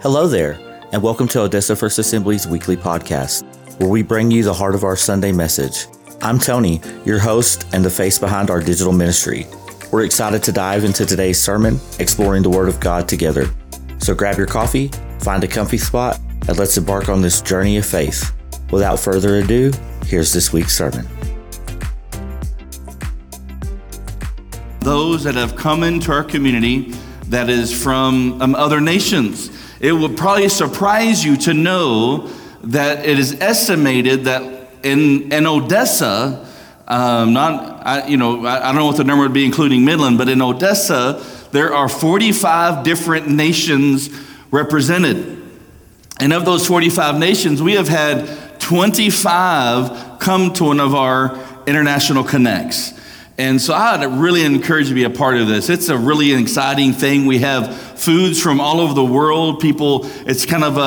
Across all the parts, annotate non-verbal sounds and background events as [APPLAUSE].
Hello there, and welcome to Odessa First Assembly's weekly podcast, where we bring you the heart of our Sunday message. I'm Tony, your host and the face behind our digital ministry. We're excited to dive into today's sermon, exploring the Word of God together. So grab your coffee, find a comfy spot, and let's embark on this journey of faith. Without further ado, here's this week's sermon. Those that have come into our community that is from um, other nations. It would probably surprise you to know that it is estimated that in, in Odessa, um, not, I, you know, I, I don't know what the number would be, including Midland, but in Odessa, there are 45 different nations represented. And of those 45 nations, we have had 25 come to one of our international connects. And so I'd really encourage you to be a part of this. It's a really exciting thing. We have foods from all over the world. People, it's kind of a,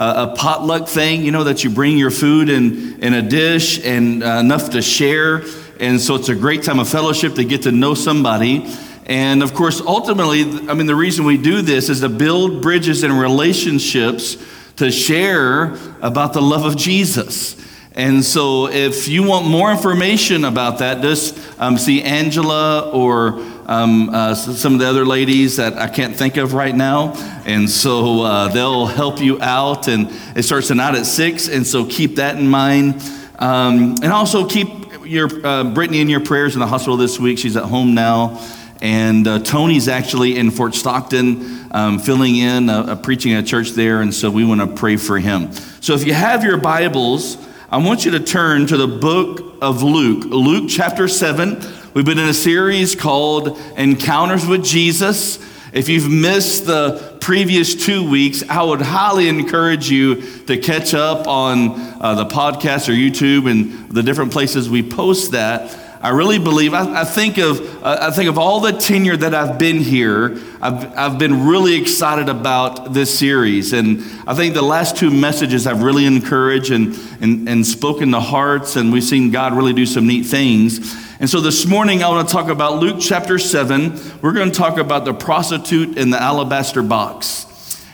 a, a potluck thing, you know, that you bring your food in, in a dish and uh, enough to share. And so it's a great time of fellowship to get to know somebody. And of course, ultimately, I mean, the reason we do this is to build bridges and relationships to share about the love of Jesus. And so, if you want more information about that, just um, see Angela or um, uh, some of the other ladies that I can't think of right now. And so, uh, they'll help you out. And it starts tonight at 6. And so, keep that in mind. Um, and also, keep your uh, Brittany in your prayers in the hospital this week. She's at home now. And uh, Tony's actually in Fort Stockton, um, filling in, uh, preaching at church there. And so, we want to pray for him. So, if you have your Bibles, I want you to turn to the book of Luke, Luke chapter 7. We've been in a series called Encounters with Jesus. If you've missed the previous two weeks, I would highly encourage you to catch up on uh, the podcast or YouTube and the different places we post that. I really believe, I, I think of, uh, I think of all the tenure that I've been here, I've, I've been really excited about this series. And I think the last two messages I've really encouraged and, and, and spoken to hearts, and we've seen God really do some neat things. And so this morning, I want to talk about Luke chapter 7. We're going to talk about the prostitute in the alabaster box.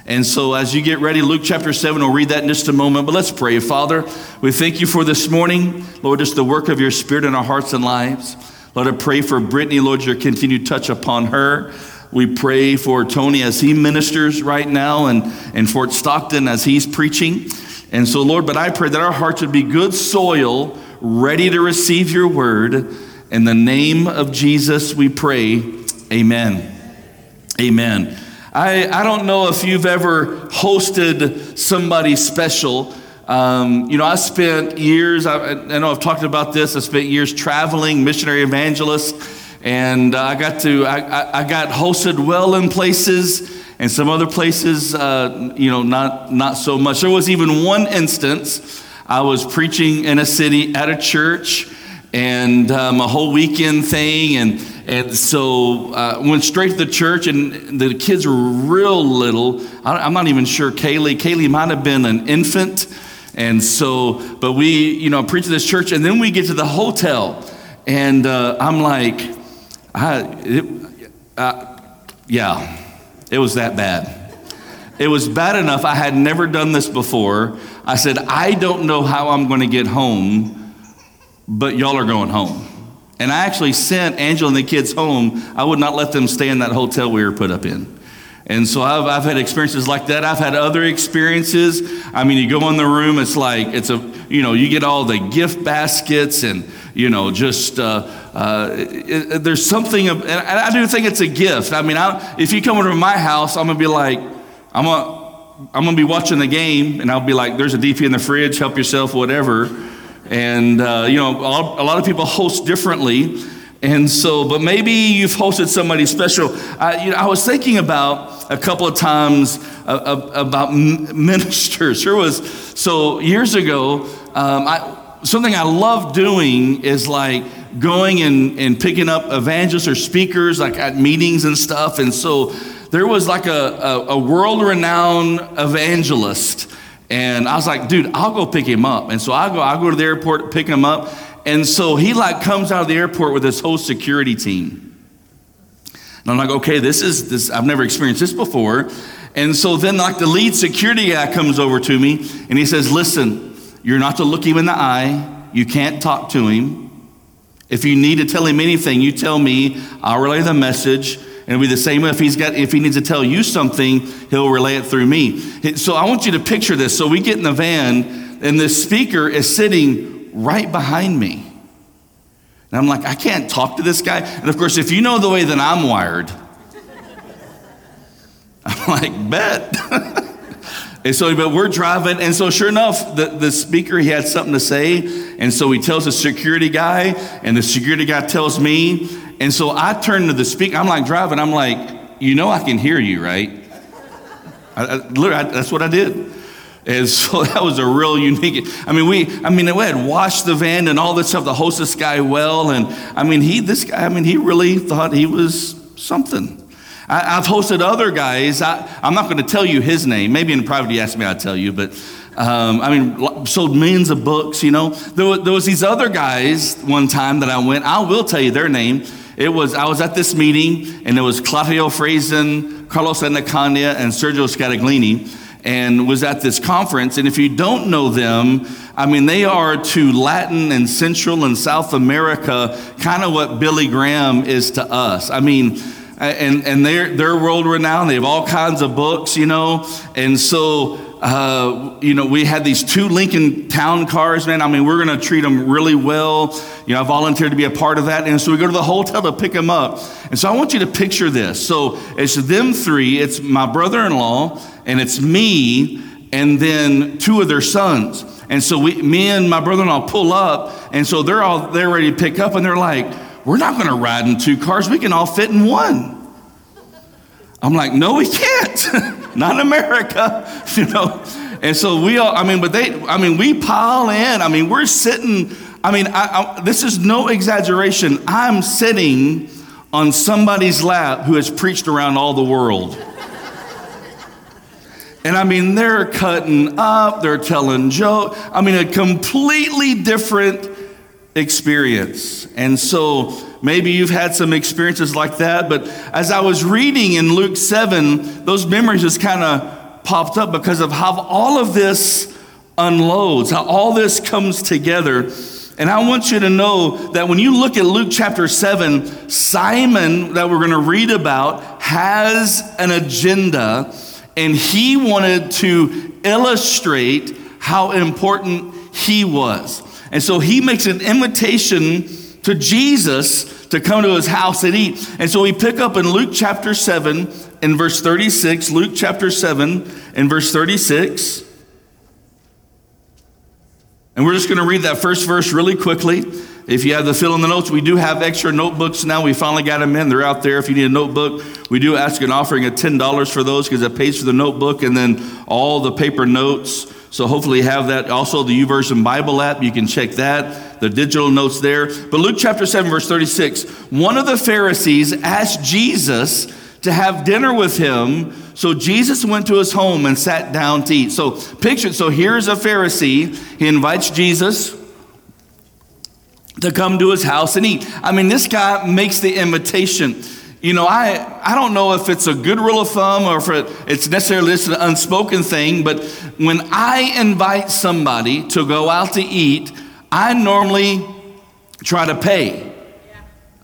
And so, as you get ready, Luke chapter 7, we'll read that in just a moment. But let's pray. Father, we thank you for this morning. Lord, just the work of your Spirit in our hearts and lives. Lord, I pray for Brittany, Lord, your continued touch upon her. We pray for Tony as he ministers right now and in Fort Stockton as he's preaching. And so, Lord, but I pray that our hearts would be good soil, ready to receive your word. In the name of Jesus, we pray. Amen. Amen. I, I don't know if you've ever hosted somebody special. Um, you know, I spent years, I, I, know I've talked about this, I spent years traveling, missionary evangelist, and uh, I got to, I, I, got hosted well in places, and some other places, uh, you know, not, not so much. There was even one instance, I was preaching in a city at a church, and um, a whole weekend thing, and and so I uh, went straight to the church, and the kids were real little. I'm not even sure Kaylee. Kaylee might have been an infant. And so, but we, you know, preach at this church, and then we get to the hotel, and uh, I'm like, I, it, uh, yeah, it was that bad. It was bad enough. I had never done this before. I said, I don't know how I'm going to get home, but y'all are going home. And I actually sent Angela and the kids home. I would not let them stay in that hotel we were put up in. And so I've, I've had experiences like that. I've had other experiences. I mean, you go in the room, it's like, it's a, you know, you get all the gift baskets and, you know, just, uh, uh, it, it, there's something, of, and I do think it's a gift. I mean, I, if you come over to my house, I'm going to be like, I'm going to, I'm going to be watching the game and I'll be like, there's a DP in the fridge, help yourself, whatever. And, uh, you know, a lot of people host differently. And so, but maybe you've hosted somebody special. I, you know, I was thinking about a couple of times uh, about [LAUGHS] ministers. There was, so years ago, um, I, something I love doing is like going and, and picking up evangelists or speakers like at meetings and stuff. And so there was like a, a, a world renowned evangelist and I was like, dude, I'll go pick him up. And so I go, I go to the airport, pick him up. And so he like comes out of the airport with his whole security team. And I'm like, okay, this is this, I've never experienced this before. And so then, like the lead security guy comes over to me and he says, Listen, you're not to look him in the eye. You can't talk to him. If you need to tell him anything, you tell me. I'll relay the message. It'll be the same if he's got if he needs to tell you something, he'll relay it through me. So I want you to picture this. So we get in the van, and the speaker is sitting right behind me. And I'm like, I can't talk to this guy. And of course, if you know the way that I'm wired, [LAUGHS] I'm like, bet. [LAUGHS] and so, but we're driving, and so sure enough, the, the speaker he had something to say, and so he tells the security guy, and the security guy tells me, and so I turn to the speaker. I'm like driving. I'm like, you know, I can hear you, right? I, I, literally, I, that's what I did. And [LAUGHS] so that was a real unique. I mean, we, I mean, we had washed the van and all this stuff the host this guy well. And I mean, he, this guy, I mean, he really thought he was something. I, have hosted other guys. I, am not going to tell you his name. Maybe in private, you ask me, I'll tell you. But um, I mean, sold millions of books. You know, there there was these other guys one time that I went. I will tell you their name. It was I was at this meeting, and it was Claudio Freidzon, Carlos Annacondia, and Sergio Scataglini, and was at this conference. And if you don't know them, I mean, they are to Latin and Central and South America kind of what Billy Graham is to us. I mean and, and they're, they're world renowned. They have all kinds of books, you know. And so, uh, you know, we had these two Lincoln Town cars, man. I mean, we're going to treat them really well. You know, I volunteered to be a part of that. And so we go to the hotel to pick them up. And so I want you to picture this. So it's them three, it's my brother in law, and it's me, and then two of their sons. And so we, me and my brother in law pull up. And so they're all, they're ready to pick up. And they're like, we're not going to ride in two cars. We can all fit in one. I'm like, no, we can't. [LAUGHS] not America, [LAUGHS] you know. And so we all, I mean, but they, I mean, we pile in. I mean, we're sitting, I mean, I, I, this is no exaggeration. I'm sitting on somebody's lap who has preached around all the world. And I mean, they're cutting up, they're telling jokes. I mean, a completely different experience. And so maybe you've had some experiences like that, but as I was reading in Luke 7, those memories just kind of popped up because of how all of this unloads, how all this comes together. And I want you to know that when you look at Luke chapter 7, Simon, that we're going to read about, has an agenda, and he wanted to illustrate how important he was. And so he makes an invitation to Jesus to come to his house and eat. And so we pick up in Luke chapter 7 in verse 36, Luke chapter 7 in verse 36. And we're just going to read that first verse really quickly. If you have the fill in the notes, we do have extra notebooks now. We finally got them in. They're out there. If you need a notebook, we do ask an offering of $10 for those because it pays for the notebook and then all the paper notes. So hopefully have that. Also, the YouVersion Bible app, you can check that. The digital notes there. But Luke chapter 7, verse 36, one of the Pharisees asked Jesus to have dinner with him. So Jesus went to his home and sat down to eat. So picture, so here's a Pharisee. He invites Jesus to come to his house and eat. I mean, this guy makes the invitation. You know, I, I don't know if it's a good rule of thumb or if it, it's necessarily just an unspoken thing, but when I invite somebody to go out to eat, I normally try to pay.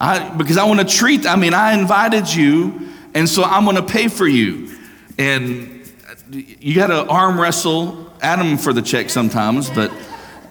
I, because I want to treat, I mean, I invited you, and so I'm going to pay for you. And you got to arm wrestle Adam for the check sometimes, but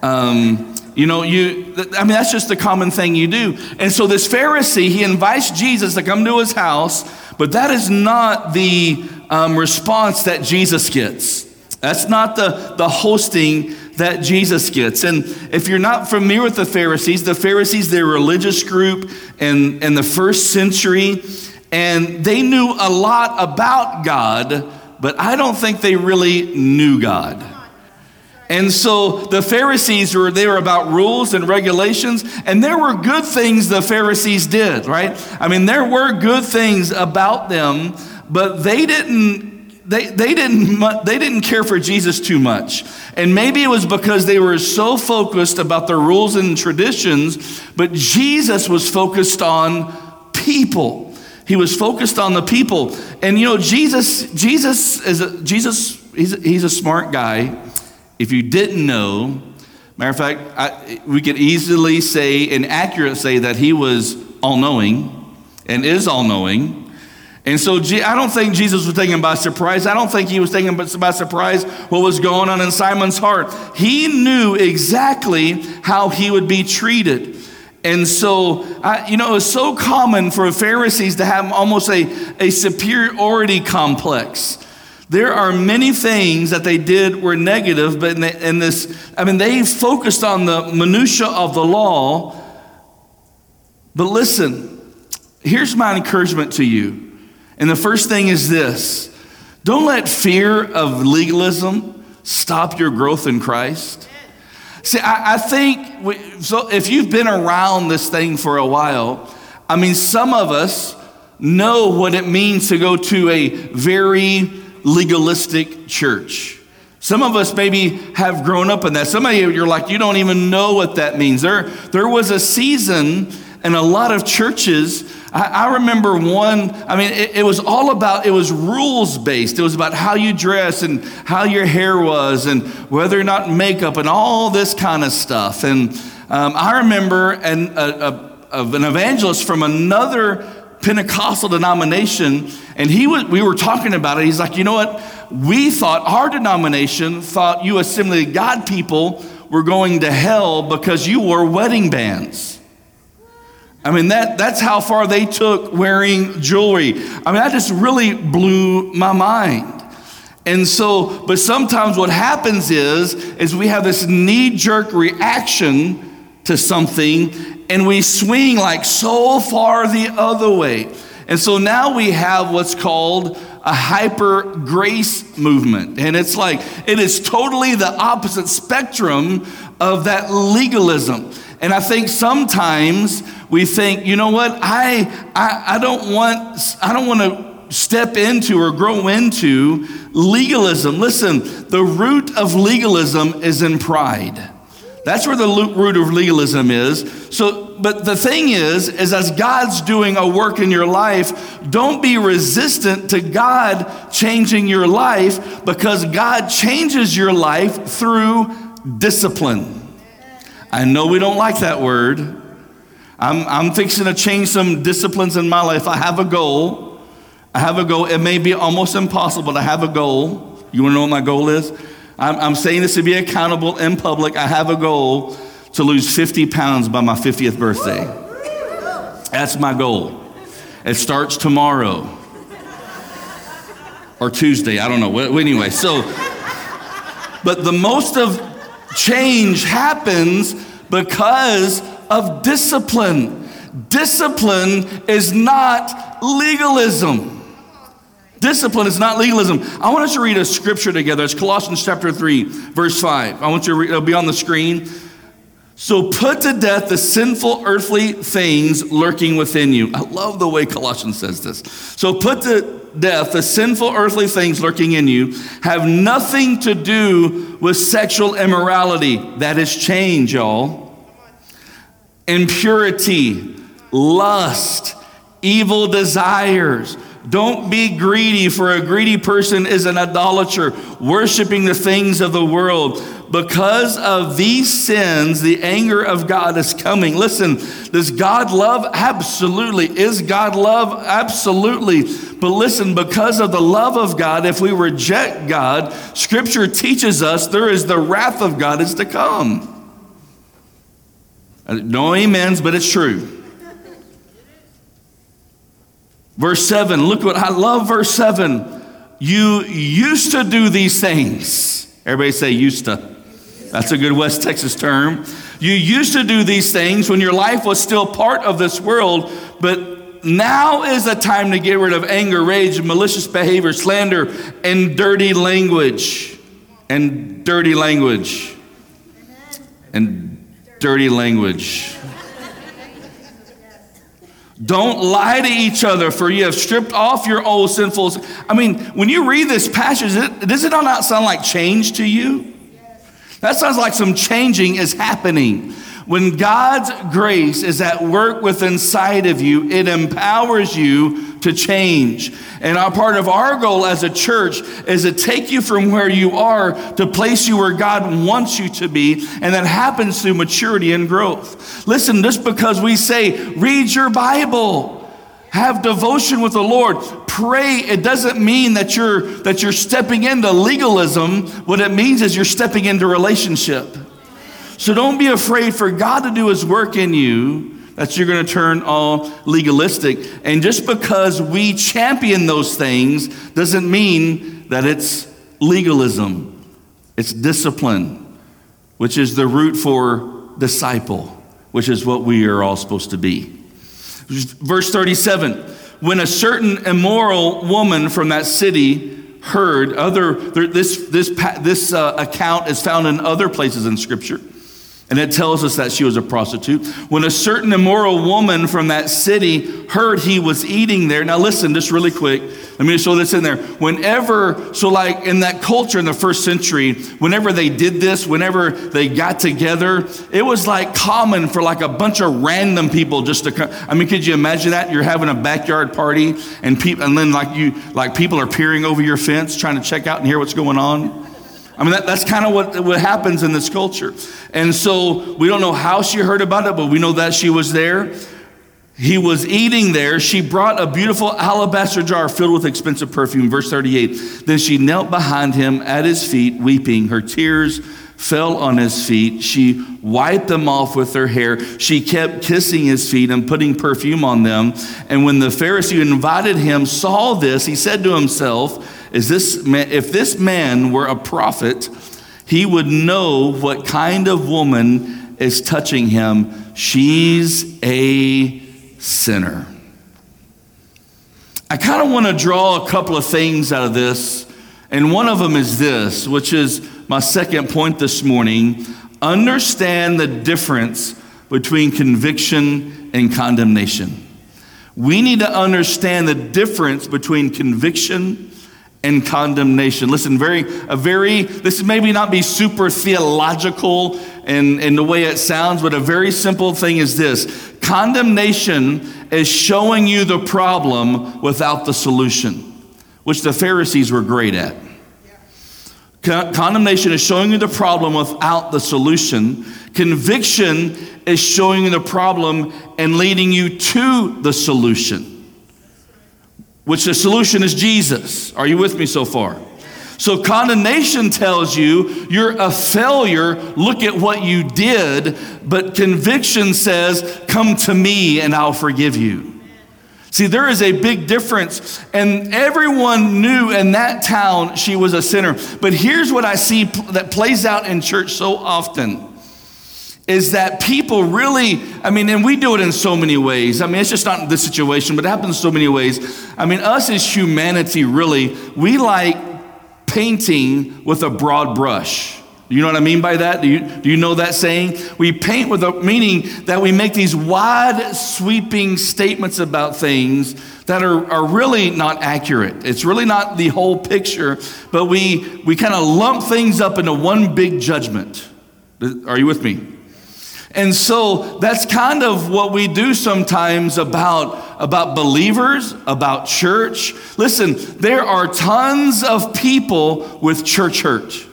um, you know, you, I mean, that's just a common thing you do. And so this Pharisee, he invites Jesus to come to his house, but that is not the um, response that Jesus gets. That's not the, the hosting that Jesus gets. And if you're not familiar with the Pharisees, the Pharisees, they're a religious group in, in the first century, and they knew a lot about God, but I don't think they really knew God. And so the Pharisees were they were about rules and regulations, and there were good things the Pharisees did, right? I mean, there were good things about them, but they didn't they, they didn't they didn't care for Jesus too much. And maybe it was because they were so focused about the rules and traditions, but Jesus was focused on people. He was focused on the people. And you know, Jesus, Jesus is a, Jesus, he's, he's a smart guy. If you didn't know, matter of fact, I, we could easily say and accurate say that he was all knowing and is all knowing. And so I don't think Jesus was taken by surprise. I don't think he was taken by surprise what was going on in Simon's heart. He knew exactly how he would be treated. And so, I, you know, it's so common for Pharisees to have almost a, a superiority complex. There are many things that they did were negative, but in, the, in this, I mean, they focused on the minutia of the law. But listen, here's my encouragement to you and the first thing is this don't let fear of legalism stop your growth in Christ. See, I, I think, we, so if you've been around this thing for a while, I mean, some of us know what it means to go to a very legalistic church. Some of us maybe have grown up in that. Some of you, you're like, you don't even know what that means. There, there was a season in a lot of churches I, I remember one, I mean, it, it, was all about, it was rules based. It was about how you dress and how your hair was and whether or not makeup and all this kind of stuff. And um, I remember an, a, a, an evangelist from another Pentecostal denomination, and he was, we were talking about it. He's like, you know what? We thought, our denomination thought you Assembly of God people were going to hell because you wore wedding bands. I mean, that, that's how far they took wearing jewelry. I mean, that just really blew my mind. And so, but sometimes what happens is, is we have this knee-jerk reaction to something and we swing like so far the other way. And so now we have what's called a hyper grace movement. And it's like, it is totally the opposite spectrum of that legalism. And I think sometimes we think, you know what, I, I, I don't want, I don't want to step into or grow into legalism. Listen, the root of legalism is in pride. That's where the root of legalism is. So, but the thing is, is as God's doing a work in your life, don't be resistant to God changing your life because God changes your life through discipline. I know we don't like that word. I'm, I'm fixing to change some disciplines in my life. I have a goal. I have a goal. It may be almost impossible, to have a goal. You want to know what my goal is? I'm, I'm saying this to be accountable in public. I have a goal to lose 50 pounds by my 50th birthday. That's my goal. It starts tomorrow or Tuesday. I don't know. Anyway, so, but the most of Change happens because of discipline. Discipline is not legalism. Discipline is not legalism. I want us to read a scripture together. It's Colossians chapter 3, verse 5. I want you to read, it'll be on the screen. So put to death the sinful earthly things lurking within you. I love the way Colossians says this. So put to death the sinful earthly things lurking in you have nothing to do with sexual immorality. That is change, y'all. Impurity, lust, evil desires don't be greedy, for a greedy person is an idolater, worshiping the things of the world. Because of these sins, the anger of God is coming. Listen, does God love? Absolutely. Is God love? Absolutely. But listen, because of the love of God, if we reject God, Scripture teaches us there is the wrath of God is to come. Uh, no amens, but it's true. Verse 7, look what I love verse 7. You used to do these things. Everybody say used to. That's a good West Texas term. You used to do these things when your life was still part of this world, but now is the time to get rid of anger, rage, malicious behavior, slander, and dirty language. And dirty language. And dirty language. Don't lie to each other, for you have stripped off your old sinful. I mean, when you read this passage, does it not sound like change to you? That sounds like some changing is happening. When God's grace is at work within inside of you, it empowers you to change. And our part of our goal as a church is to take you from where you are to place you where God wants you to be. And that happens through maturity and growth. Listen, just because we say, read your Bible, have devotion with the Lord, pray, it doesn't mean that you're, that you're stepping into legalism. What it means is you're stepping into relationship. So don't be afraid for God to do his work in you that you're going to turn all legalistic. And just because we champion those things doesn't mean that it's legalism. It's discipline, which is the root for disciple, which is what we are all supposed to be. Verse 37 When a certain immoral woman from that city heard, other, this, this, this uh, account is found in other places in Scripture. And it tells us that she was a prostitute. When a certain immoral woman from that city heard he was eating there. Now, listen, just really quick. Let me show this in there. Whenever, so like in that culture in the first century, whenever they did this, whenever they got together, it was like common for like a bunch of random people just to come. I mean, could you imagine that? You're having a backyard party and people, and then like you, like people are peering over your fence trying to check out and hear what's going on. I mean, that, that's kind of what, what happens in this culture. And so we don't know how she heard about it, but we know that she was there. He was eating there. She brought a beautiful alabaster jar filled with expensive perfume. Verse 38. Then she knelt behind him at his feet, weeping. Her tears fell on his feet. She wiped them off with her hair. She kept kissing his feet and putting perfume on them. And when the Pharisee who invited him saw this, he said to himself, is this man, if this man were a prophet, he would know what kind of woman is touching him. She's a sinner. I kind of want to draw a couple of things out of this, and one of them is this, which is my second point this morning. Understand the difference between conviction and condemnation. We need to understand the difference between conviction and condemnation. Listen, very, a very, this maybe not be super theological in, in the way it sounds, but a very simple thing is this condemnation is showing you the problem without the solution, which the Pharisees were great at. Condemnation is showing you the problem without the solution. Conviction is showing you the problem and leading you to the solution which the solution is Jesus. Are you with me so far? So, condemnation tells you you're a failure. Look at what you did. But conviction says, Come to me and I'll forgive you. See, there is a big difference. And everyone knew in that town she was a sinner. But here's what I see that plays out in church so often is that people really, I mean, and we do it in so many ways. I mean, it's just not this situation, but it happens so many ways. I mean, us as humanity, really, we like painting with a broad brush. You know what I mean by that? Do you, do you know that saying? We paint with a meaning that we make these wide sweeping statements about things that are, are really not accurate. It's really not the whole picture, but we, we kind of lump things up into one big judgment. Are you with me? And so that's kind of what we do sometimes about, about believers, about church. Listen, there are tons of people with church hurt.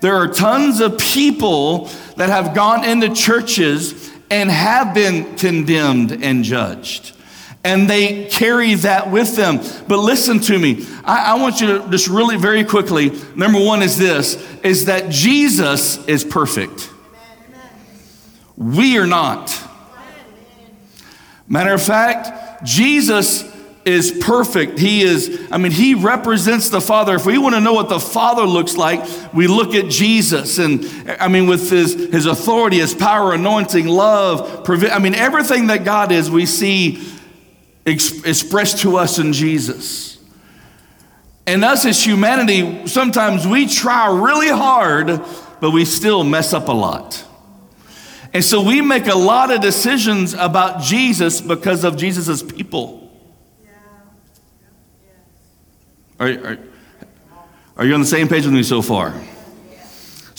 There are tons of people that have gone into churches and have been condemned and judged. And they carry that with them. But listen to me. I, I want you to just really very quickly. Number one is this is that Jesus is perfect. We are not. Matter of fact, Jesus is perfect. He is, I mean, he represents the Father. If we want to know what the Father looks like, we look at Jesus. And I mean, with his, his authority, his power, anointing, love, provi- I mean, everything that God is, we see ex- expressed to us in Jesus. And us as humanity, sometimes we try really hard, but we still mess up a lot. And so we make a lot of decisions about Jesus because of Jesus' people. Are, are, are you on the same page with me so far?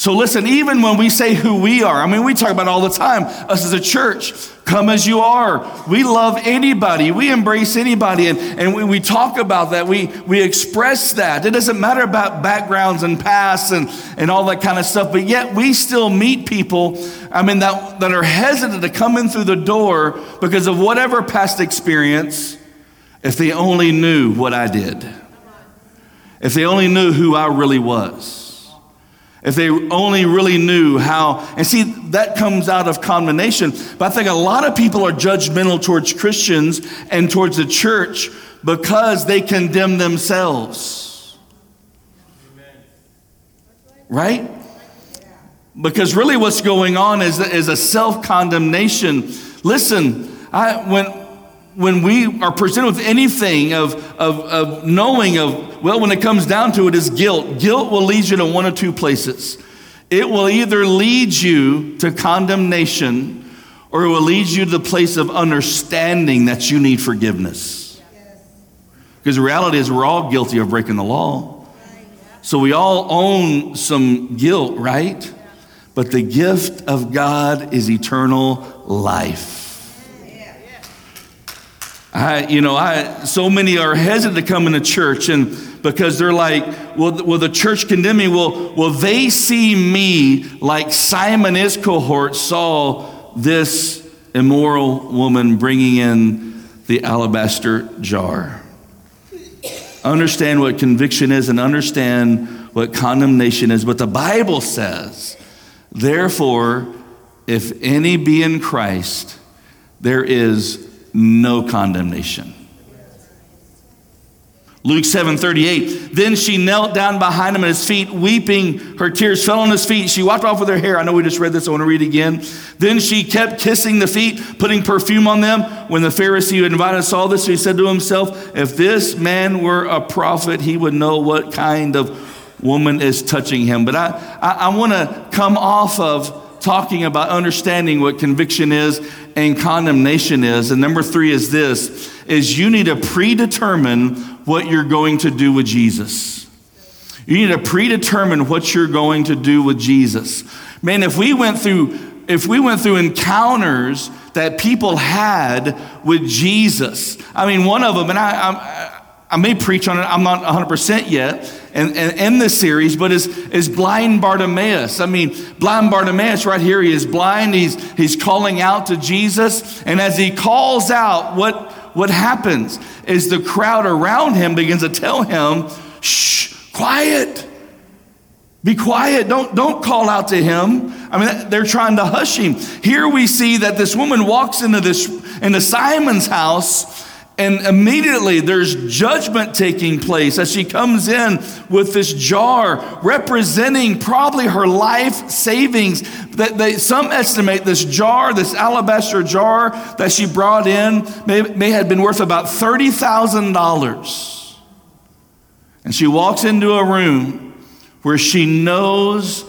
So listen, even when we say who we are, I mean, we talk about all the time, us as a church, come as you are. We love anybody. We embrace anybody. And, and we, we talk about that. We, we express that. It doesn't matter about backgrounds and pasts and, and all that kind of stuff. But yet we still meet people, I mean, that, that are hesitant to come in through the door because of whatever past experience, if they only knew what I did. If they only knew who I really was. If they only really knew how, and see, that comes out of condemnation. But I think a lot of people are judgmental towards Christians and towards the church because they condemn themselves. Right? Because really what's going on is, is a self condemnation. Listen, I, when, when we are presented with anything of, of, of knowing of, well, when it comes down to it, is guilt. Guilt will lead you to one of two places. It will either lead you to condemnation or it will lead you to the place of understanding that you need forgiveness. Because the reality is, we're all guilty of breaking the law. So we all own some guilt, right? But the gift of God is eternal life. I, you know, I, so many are hesitant to come into church and because they're like, will, will the church condemn me? Will, will they see me like Simon his cohort saw this immoral woman bringing in the alabaster jar? Understand what conviction is and understand what condemnation is. But the Bible says, therefore, if any be in Christ, there is no condemnation. Luke 7 38. Then she knelt down behind him at his feet, weeping. Her tears fell on his feet. She wiped off with her hair. I know we just read this, I want to read it again. Then she kept kissing the feet, putting perfume on them. When the Pharisee who invited us saw this, he said to himself, If this man were a prophet, he would know what kind of woman is touching him. But I, I, I want to come off of talking about understanding what conviction is and condemnation is. And number three is this, is you need to predetermine what you're going to do with Jesus. You need to predetermine what you're going to do with Jesus. Man, if we went through, if we went through encounters that people had with Jesus, I mean, one of them, and I, I, I may preach on it, I'm not 100% yet, in, in, in this series, but is, is blind Bartimaeus. I mean, blind Bartimaeus right here, he is blind. He's, he's calling out to Jesus. And as he calls out, what, what happens is the crowd around him begins to tell him, shh, quiet. Be quiet. Don't, don't call out to him. I mean, they're trying to hush him. Here we see that this woman walks into this into Simon's house and immediately there's judgment taking place as she comes in with this jar representing probably her life savings. That they, some estimate this jar, this alabaster jar that she brought in, may, may have been worth about $30,000. And she walks into a room where she knows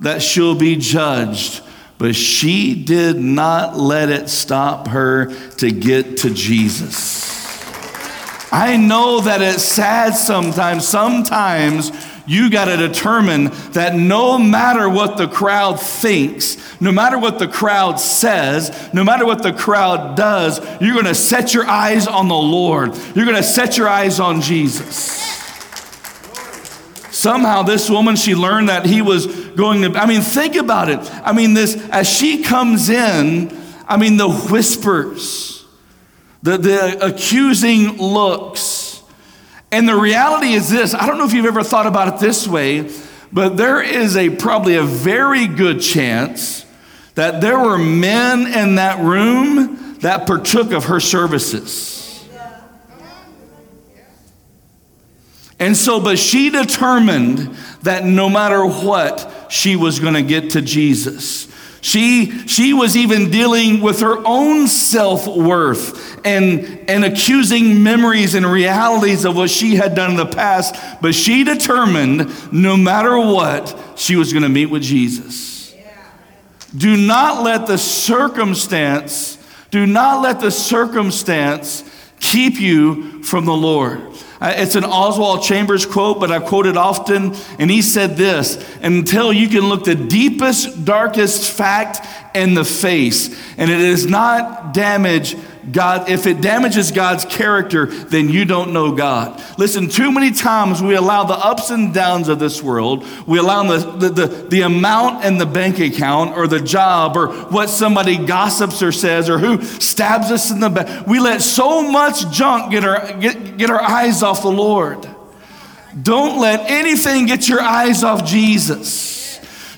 that she'll be judged but she did not let it stop her to get to Jesus. I know that it's sad sometimes. Sometimes you got to determine that no matter what the crowd thinks, no matter what the crowd says, no matter what the crowd does, you're going to set your eyes on the Lord. You're going to set your eyes on Jesus. Somehow, this woman, she learned that he was going to. I mean, think about it. I mean, this, as she comes in, I mean, the whispers, the, the accusing looks. And the reality is this I don't know if you've ever thought about it this way, but there is a probably a very good chance that there were men in that room that partook of her services. And so, but she determined that no matter what, she was going to get to Jesus. She, she was even dealing with her own self worth and, and accusing memories and realities of what she had done in the past. But she determined no matter what, she was going to meet with Jesus. Do not let the circumstance, do not let the circumstance keep you from the Lord. Uh, it's an Oswald Chambers quote, but I quote it often. And he said this until you can look the deepest, darkest fact in the face, and it is not damage God, if it damages God's character, then you don't know God. Listen, too many times we allow the ups and downs of this world, we allow the, the, the, the amount in the bank account or the job or what somebody gossips or says or who stabs us in the back. We let so much junk get our, get, get our eyes off the Lord. Don't let anything get your eyes off Jesus.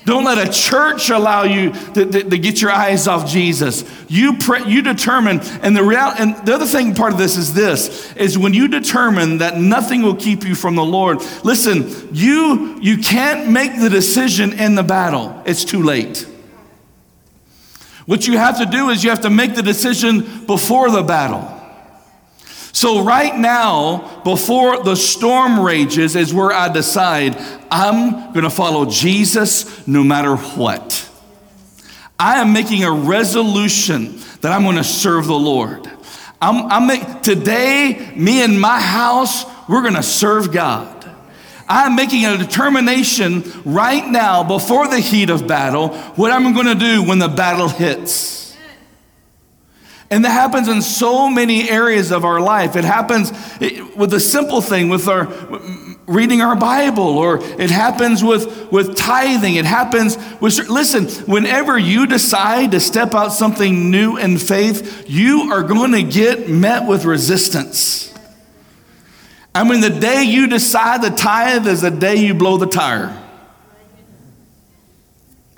Don't let a church allow you to, to, to get your eyes off Jesus. You pray, you determine, and the real, and the other thing part of this is this: is when you determine that nothing will keep you from the Lord. Listen, you you can't make the decision in the battle. It's too late. What you have to do is you have to make the decision before the battle. So, right now, before the storm rages, is where I decide I'm going to follow Jesus no matter what. I am making a resolution that I'm going to serve the Lord. I'm, I'm make, today, me and my house, we're going to serve God. I'm making a determination right now, before the heat of battle, what I'm going to do when the battle hits. And that happens in so many areas of our life. It happens with a simple thing, with our reading our Bible, or it happens with, with tithing. It happens with, listen, whenever you decide to step out something new in faith, you are going to get met with resistance. I mean, the day you decide to tithe is the day you blow the tire.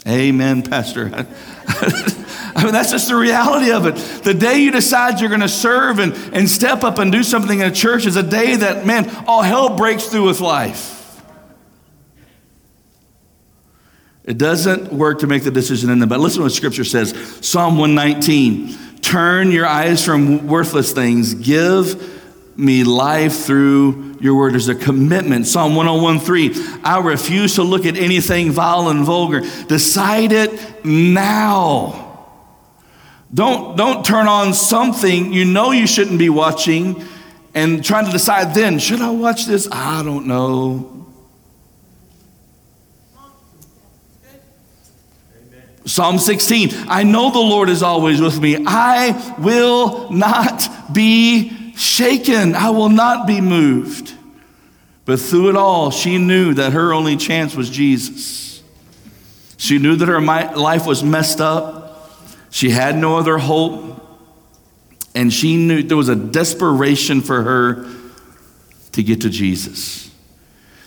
Amen, Pastor. [LAUGHS] I mean, that's just the reality of it. The day you decide you're going to serve and, and step up and do something in a church is a day that, man, all hell breaks through with life. It doesn't work to make the decision in the but listen to what scripture says Psalm 119 Turn your eyes from worthless things, give me life through your word. There's a commitment. Psalm 101:3 I refuse to look at anything vile and vulgar. Decide it now. Don't, don't turn on something you know you shouldn't be watching and trying to decide then, should I watch this? I don't know. Psalm 16, I know the Lord is always with me. I will not be shaken. I will not be moved. But through it all, she knew that her only chance was Jesus. She knew that her life was messed up. She had no other hope. And she knew there was a desperation for her to get to Jesus.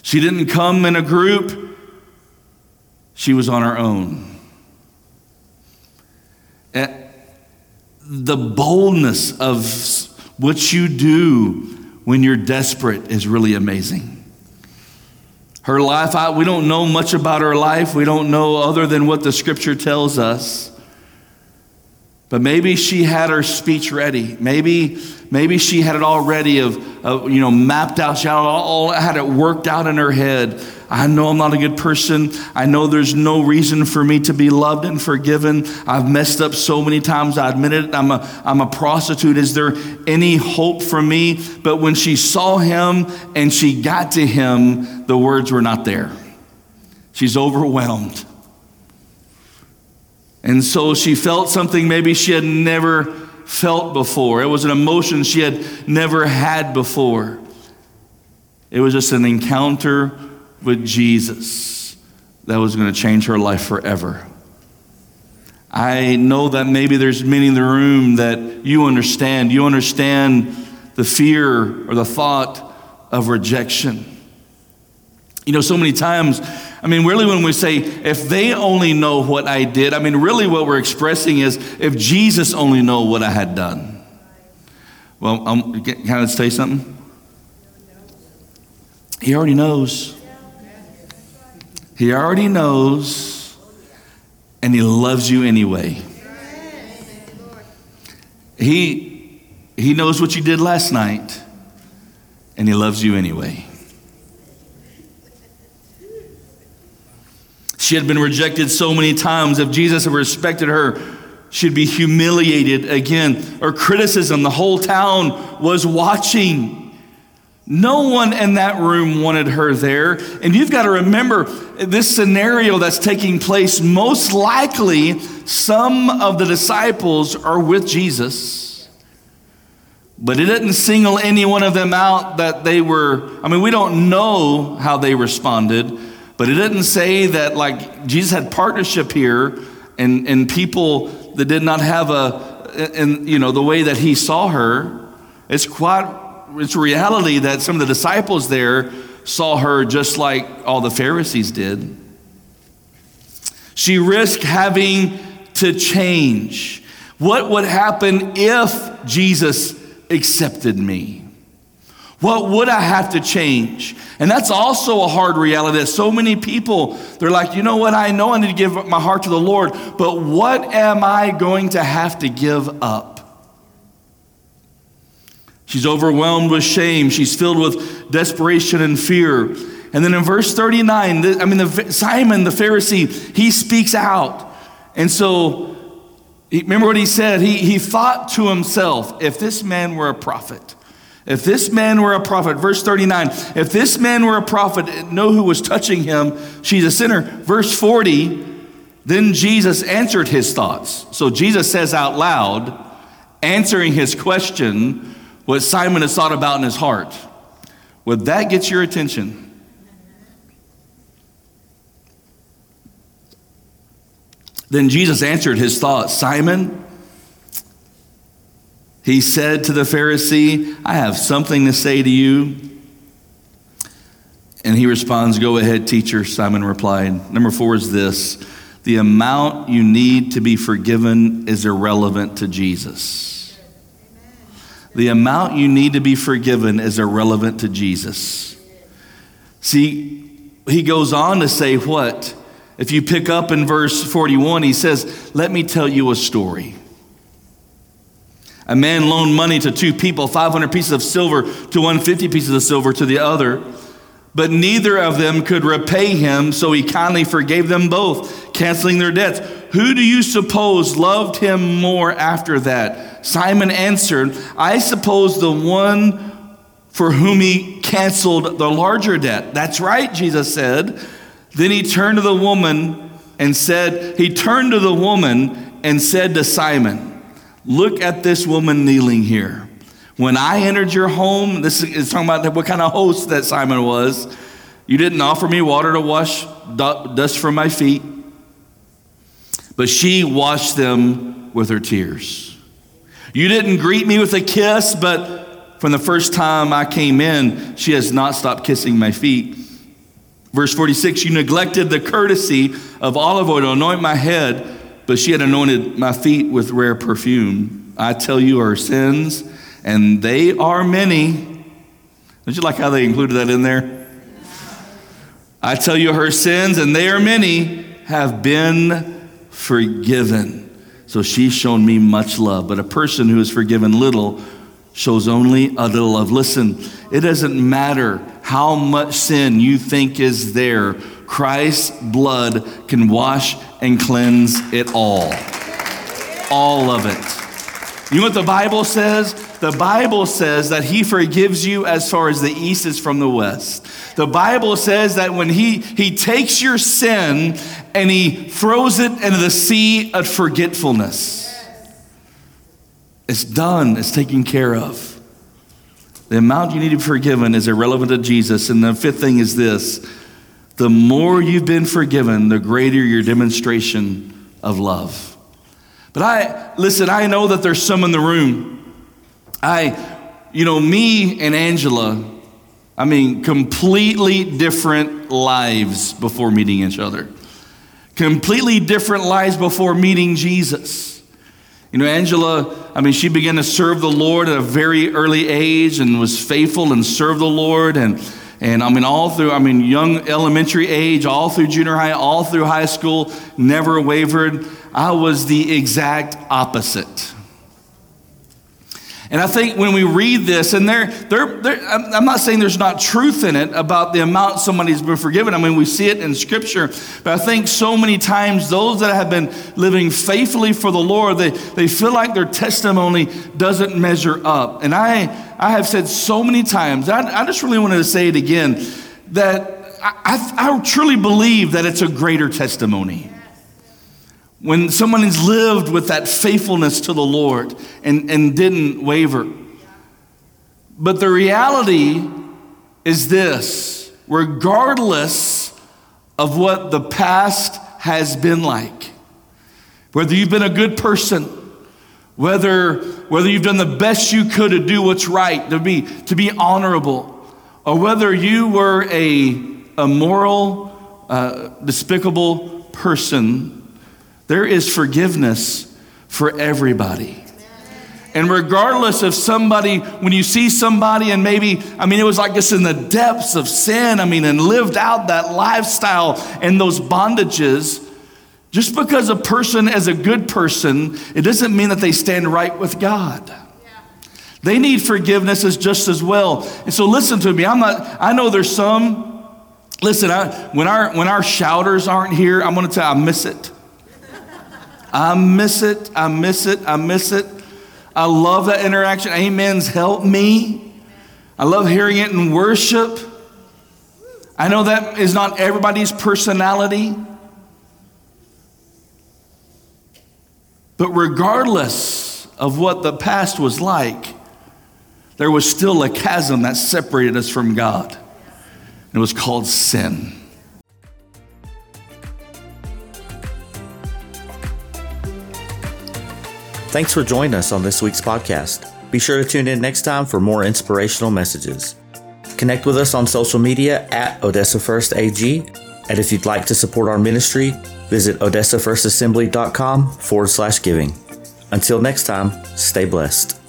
She didn't come in a group, she was on her own. And the boldness of what you do when you're desperate is really amazing. Her life, I, we don't know much about her life. We don't know other than what the scripture tells us. But maybe she had her speech ready. Maybe, maybe she had it all ready of, of you know, mapped out. She had, it, all, had it worked out in her head. I know I'm not a good person. I know there's no reason for me to be loved and forgiven. I've messed up so many times. I admit it. I'm a, I'm a prostitute. Is there any hope for me? But when she saw him and she got to him, the words were not there. She's overwhelmed. And so she felt something maybe she had never felt before. It was an emotion she had never had before. It was just an encounter with Jesus that was going to change her life forever. I know that maybe there's many in the room that you understand. You understand the fear or the thought of rejection. You know, so many times, I mean, really, when we say, if they only know what I did, I mean, really what we're expressing is, if Jesus only know what I had done. Well, um, can I say something? He already knows. He already knows, and he loves you anyway. He, he knows what you did last night, and he loves you anyway. She had been rejected so many times. If Jesus had respected her she'd be humiliated again, Her criticism. The whole town was watching. No one in that room wanted her there. And you've got to remember this scenario that's taking place, most likely some of the disciples are with Jesus. But it didn't single any one of them out that they were, I mean, we don't know how they responded, but it didn't say that like Jesus had partnership here and, and people that did not have a, and you know, the way that he saw her. It's quite it's reality that some of the disciples there saw her just like all the Pharisees did. She risked having to change. What would happen if Jesus accepted me? What would I have to change? And that's also a hard reality that so many people, they're like, you know what, I know I need to give my heart to the Lord, but what am I going to have to give up? She's overwhelmed with shame. She's filled with desperation and fear. And then in verse 39, I mean, the, Simon the Pharisee, he speaks out. And so, remember what he said? He, he thought to himself, if this man were a prophet, if this man were a prophet, verse 39, if this man were a prophet, know who was touching him, she's a sinner. Verse 40, then Jesus answered his thoughts. So Jesus says out loud, answering his question, what Simon has thought about in his heart. Would that get your attention? Then Jesus answered his thoughts Simon, he said to the Pharisee, I have something to say to you. And he responds, Go ahead, teacher, Simon replied. Number four is this the amount you need to be forgiven is irrelevant to Jesus the amount you need to be forgiven is irrelevant to Jesus. See, he goes on to say what? If you pick up in verse 41, he says, Let me tell you a story. A man loaned money to two people, 500 pieces of silver to one, 50 pieces of silver to the other. But neither of them could repay him, so he kindly forgave them both, canceling their debts. Who do you suppose loved him more after that? Simon answered, I suppose the one for whom he canceled the larger debt. That's right, Jesus said. Then he turned to the woman and said, He turned to the woman and said to Simon, Look at this woman kneeling here. When I entered your home, this is talking about what kind of host that Simon was. You didn't offer me water to wash dust from my feet, but she washed them with her tears. You didn't greet me with a kiss, but from the first time I came in, she has not stopped kissing my feet. Verse 46 You neglected the courtesy of olive oil to anoint my head, but she had anointed my feet with rare perfume. I tell you her sins, and they are many. Don't you like how they included that in there? I tell you her sins, and they are many, have been forgiven. So she's shown me much love. But a person who is forgiven little shows only a little love. Listen, it doesn't matter how much sin you think is there, Christ's blood can wash and cleanse it all. All of it. You know what the Bible says? The Bible says that He forgives you as far as the east is from the west. The Bible says that when He, he takes your sin and He throws it into the sea of forgetfulness, it's done, it's taken care of. The amount you need to be forgiven is irrelevant to Jesus. And the fifth thing is this the more you've been forgiven, the greater your demonstration of love. But I, listen, I know that there's some in the room I, you know, me and Angela, I mean, completely different lives before meeting each other. Completely different lives before meeting Jesus. You know, Angela, I mean, she began to serve the Lord at a very early age and was faithful and served the Lord. And, and I mean, all through, I mean, young elementary age, all through junior high, all through high school, never wavered. I was the exact opposite. And I think when we read this, and I'm not saying there's not truth in it about the amount somebody's been forgiven. I mean, we see it in Scripture. But I think so many times those that have been living faithfully for the Lord, they, they feel like their testimony doesn't measure up. And I, I have said so many times, I, I just really wanted to say it again, that I, I, I truly believe that it's a greater testimony when someone has lived with that faithfulness to the Lord and, and didn't waver. But the reality is this regardless of what the past has been like, whether you've been a good person, whether, whether you've done the best you could to do what's right, to be, to be honorable, or whether you were a, a moral, uh, despicable person there is forgiveness for everybody. And regardless of somebody, when you see somebody and maybe, I mean, it was like just in the depths of sin, I mean, and lived out that lifestyle and those bondages, just because a person is a good person, it doesn't mean that they stand right with God. They need forgiveness as just as well. And so listen to me. I'm not, I know there's some, listen, I, when, our, when our shouters aren't here, I'm going to tell you, I miss it. I miss it. I miss it. I miss it. I love that interaction. Amens help me. I love hearing it in worship. I know that is not everybody's personality. But regardless of what the past was like, there was still a chasm that separated us from God. It was called sin. Thanks for joining us on this week's podcast. Be sure to tune in next time for more inspirational messages. Connect with us on social media at Odessa First AG. And if you'd like to support our ministry, visit odessafirstassembly.com forward slash giving. Until next time, stay blessed.